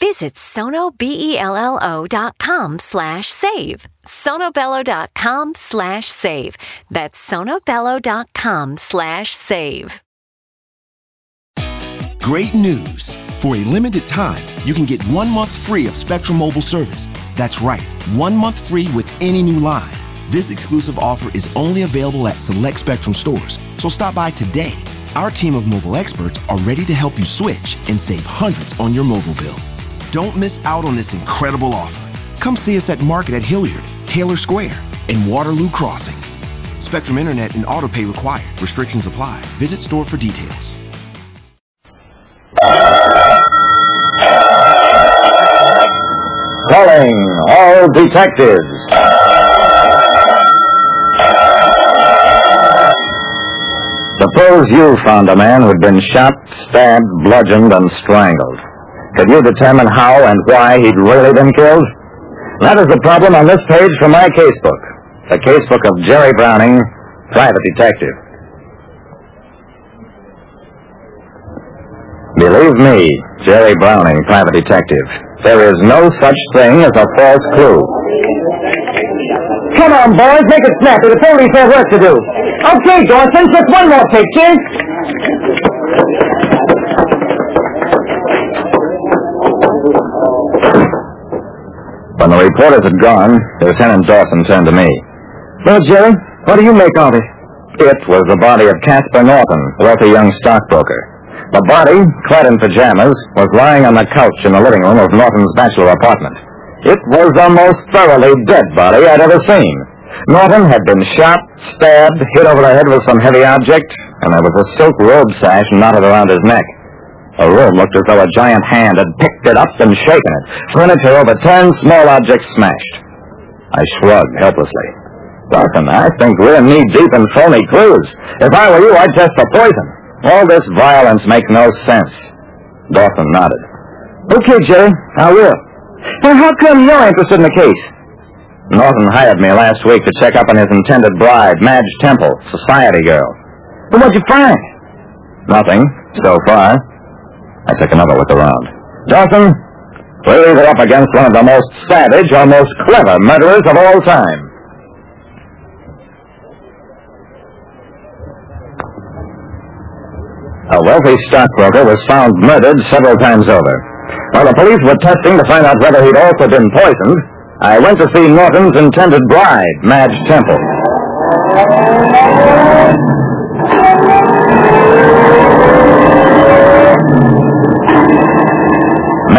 Visit sonobello.com slash save. sonobello.com slash save. That's sonobello.com slash save. Great news! For a limited time, you can get one month free of Spectrum Mobile service. That's right, one month free with any new line. This exclusive offer is only available at select Spectrum stores, so stop by today. Our team of mobile experts are ready to help you switch and save hundreds on your mobile bill. Don't miss out on this incredible offer. Come see us at Market at Hilliard, Taylor Square, and Waterloo Crossing. Spectrum Internet and autopay required. Restrictions apply. Visit store for details. Calling all detectives. Suppose you found a man who'd been shot, stabbed, bludgeoned, and strangled. Could you determine how and why he'd really been killed? That is the problem on this page from my casebook. The casebook of Jerry Browning, private detective. Believe me, Jerry Browning, private detective, there is no such thing as a false clue. Come on, boys, make it snappy. The police have work to do. Okay, Dawson, just one more picture. When the reporters had gone, Lieutenant Dawson turned to me. Well, Jerry, what do you make of it? It was the body of Casper Norton, wealthy young stockbroker. The body, clad in pajamas, was lying on the couch in the living room of Norton's bachelor apartment. It was the most thoroughly dead body I'd ever seen. Norton had been shot, stabbed, hit over the head with some heavy object, and there was a silk robe sash knotted around his neck. The room looked as though a giant hand had picked it up and shaken it. Furniture overturned, small objects smashed. I shrugged helplessly. Dawson, I think we're knee deep in phony clues. If I were you, I'd test for poison. All this violence makes no sense. Dawson nodded. Okay, Jerry, I will. Now, how come you're interested in the case? Norton hired me last week to check up on his intended bride, Madge Temple, society girl. Well, what'd you find? Nothing, so far. I took another look around. Dawson, we're up against one of the most savage or most clever murderers of all time. A wealthy stockbroker was found murdered several times over. While the police were testing to find out whether he'd also been poisoned, I went to see Norton's intended bride, Madge Temple.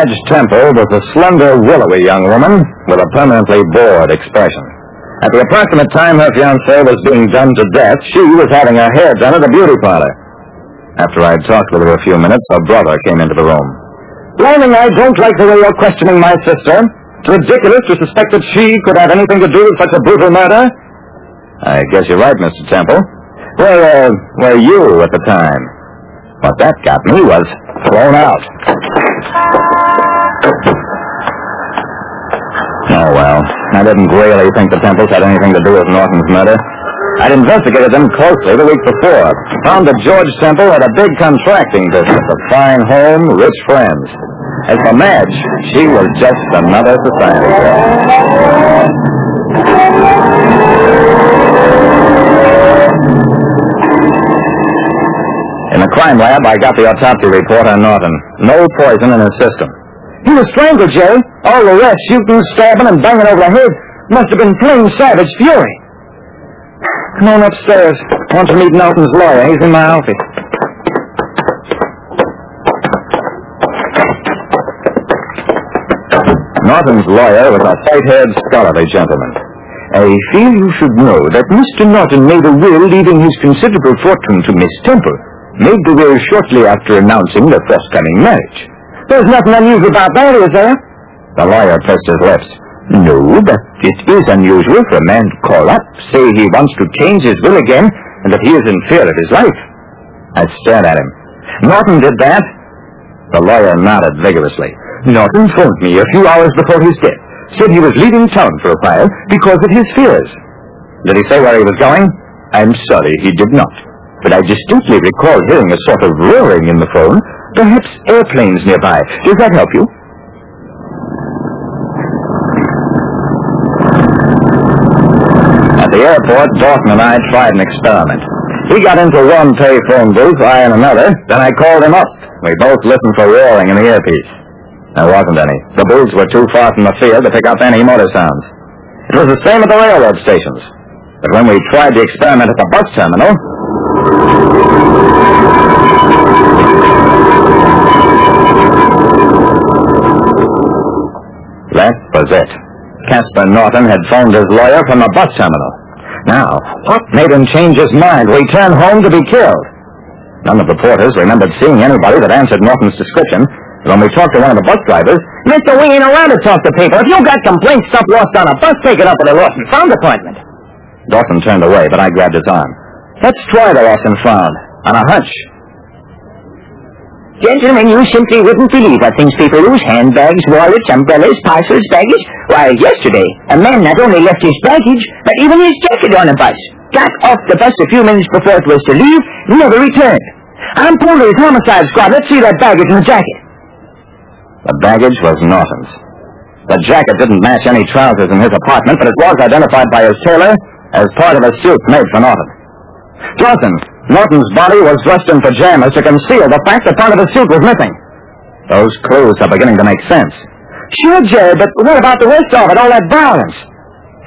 Madge Temple was a slender, willowy young woman with a permanently bored expression. At the approximate time her fiancé was being done to death, she was having her hair done at a beauty parlor. After I'd talked with her a few minutes, her brother came into the room. Blimey, I don't like the way you're questioning my sister. It's ridiculous to suspect that she could have anything to do with such a brutal murder. I guess you're right, Mr. Temple. Where, uh, were you at the time? What that got me was thrown out. Oh, well, I didn't really think the Temples had anything to do with Norton's murder. I'd investigated them closely the week before. Found that George Temple had a big contracting business, a fine home, rich friends. As for Madge, she was just another society girl. In the crime lab, I got the autopsy report on Norton. No poison in his system. He was strangled, Jerry. All the rest, shooting, stabbing, and banging over the head, must have been plain savage fury. Come on upstairs. I want to meet Norton's lawyer. He's in my office. Norton's lawyer was a white-haired, scholarly gentleman. I feel you should know that Mr. Norton made a will leaving his considerable fortune to Miss Temple. Made the will shortly after announcing their forthcoming marriage. There's nothing unusual about that, is there? The lawyer pursed his lips. No, but it is unusual for a man to call up, say he wants to change his will again, and that he is in fear of his life. I stared at him. Norton did that? The lawyer nodded vigorously. Norton phoned me a few hours before his death. Said he was leaving town for a while because of his fears. Did he say where he was going? I'm sorry, he did not. But I distinctly recall hearing a sort of roaring in the phone. Perhaps airplanes nearby. Does that help you? At the airport, Dawson and I tried an experiment. He got into one payphone booth, I in another. Then I called him up. We both listened for roaring in the earpiece. There wasn't any. The booths were too far from the field to pick up any motor sounds. It was the same at the railroad stations. But when we tried the experiment at the bus terminal, that was it. Casper Norton had phoned his lawyer from the bus terminal. Now, what made him change his mind? Return home to be killed. None of the porters remembered seeing anybody that answered Norton's description. And when we talked to one of the bus drivers, Mister, we ain't around to talk to people. If you got complaints, stuff lost on a bus, take it up with the lost and found department. Dawson turned away, but I grabbed his arm. Let's try the lost and found. On a hunch. Gentlemen, you simply wouldn't believe what things people lose. Handbags, wallets, umbrellas, parcels, baggage. Why, yesterday, a man not only left his baggage, but even his jacket on a bus. Got off the bus a few minutes before it was to leave, never returned. I'm Puller's homicide squad. Let's see that baggage and the jacket. The baggage was Norton's. The jacket didn't match any trousers in his apartment, but it was identified by his tailor as part of a suit made for Norton. Dawson, Norton's body was dressed in pajamas to conceal the fact that part of his suit was missing. Those clues are beginning to make sense. Sure, Jerry, but what about the rest of it, all that violence?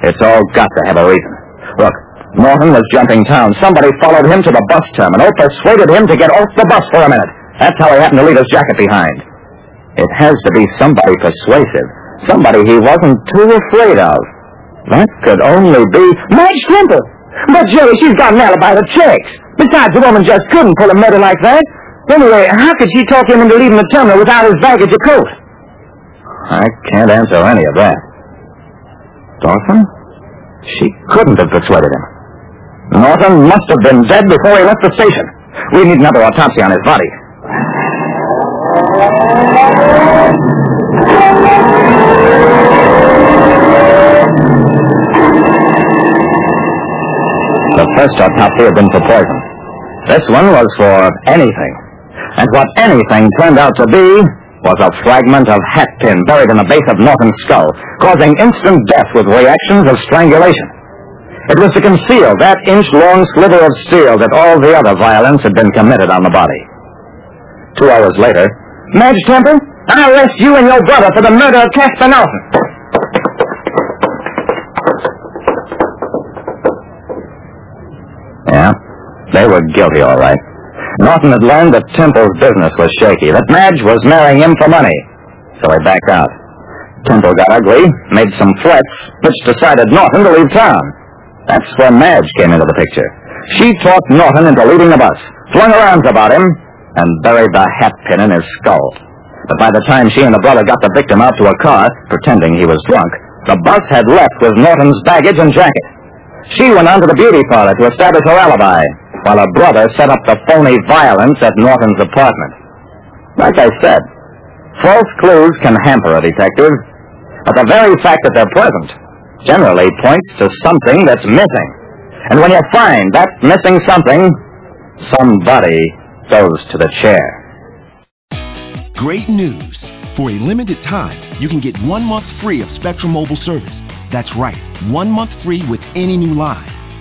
It's all got to have a reason. Look, Norton was jumping town. Somebody followed him to the bus terminal, persuaded him to get off the bus for a minute. That's how he happened to leave his jacket behind. It has to be somebody persuasive. Somebody he wasn't too afraid of. That could only be... Madge Temple! But, Jerry, she's got an alibi that checks. Besides, the woman just couldn't pull a murder like that. Anyway, how could she talk him into leaving the terminal without his baggage or coat? I can't answer any of that. Dawson? She couldn't have persuaded him. Norton must have been dead before he left the station. We need another autopsy on his body. First autopsy had been for poison. This one was for anything. And what anything turned out to be was a fragment of hat pin buried in the base of Norton's skull, causing instant death with reactions of strangulation. It was to conceal that inch-long sliver of steel that all the other violence had been committed on the body. Two hours later, Madge Temple, I arrest you and your brother for the murder of Caspar Norton. They were guilty, all right. Norton had learned that Temple's business was shaky, that Madge was marrying him for money. So he backed out. Temple got ugly, made some threats, which decided Norton to leave town. That's where Madge came into the picture. She talked Norton into leaving the bus, flung her arms about him, and buried the hatpin in his skull. But by the time she and the brother got the victim out to a car, pretending he was drunk, the bus had left with Norton's baggage and jacket. She went on to the beauty parlor to establish her alibi, while her brother set up the phony violence at Norton's apartment. Like I said, false clues can hamper a detective, but the very fact that they're present generally points to something that's missing. And when you find that missing something, somebody goes to the chair. Great news! For a limited time, you can get one month free of Spectrum Mobile service. That's right, one month free with any new line.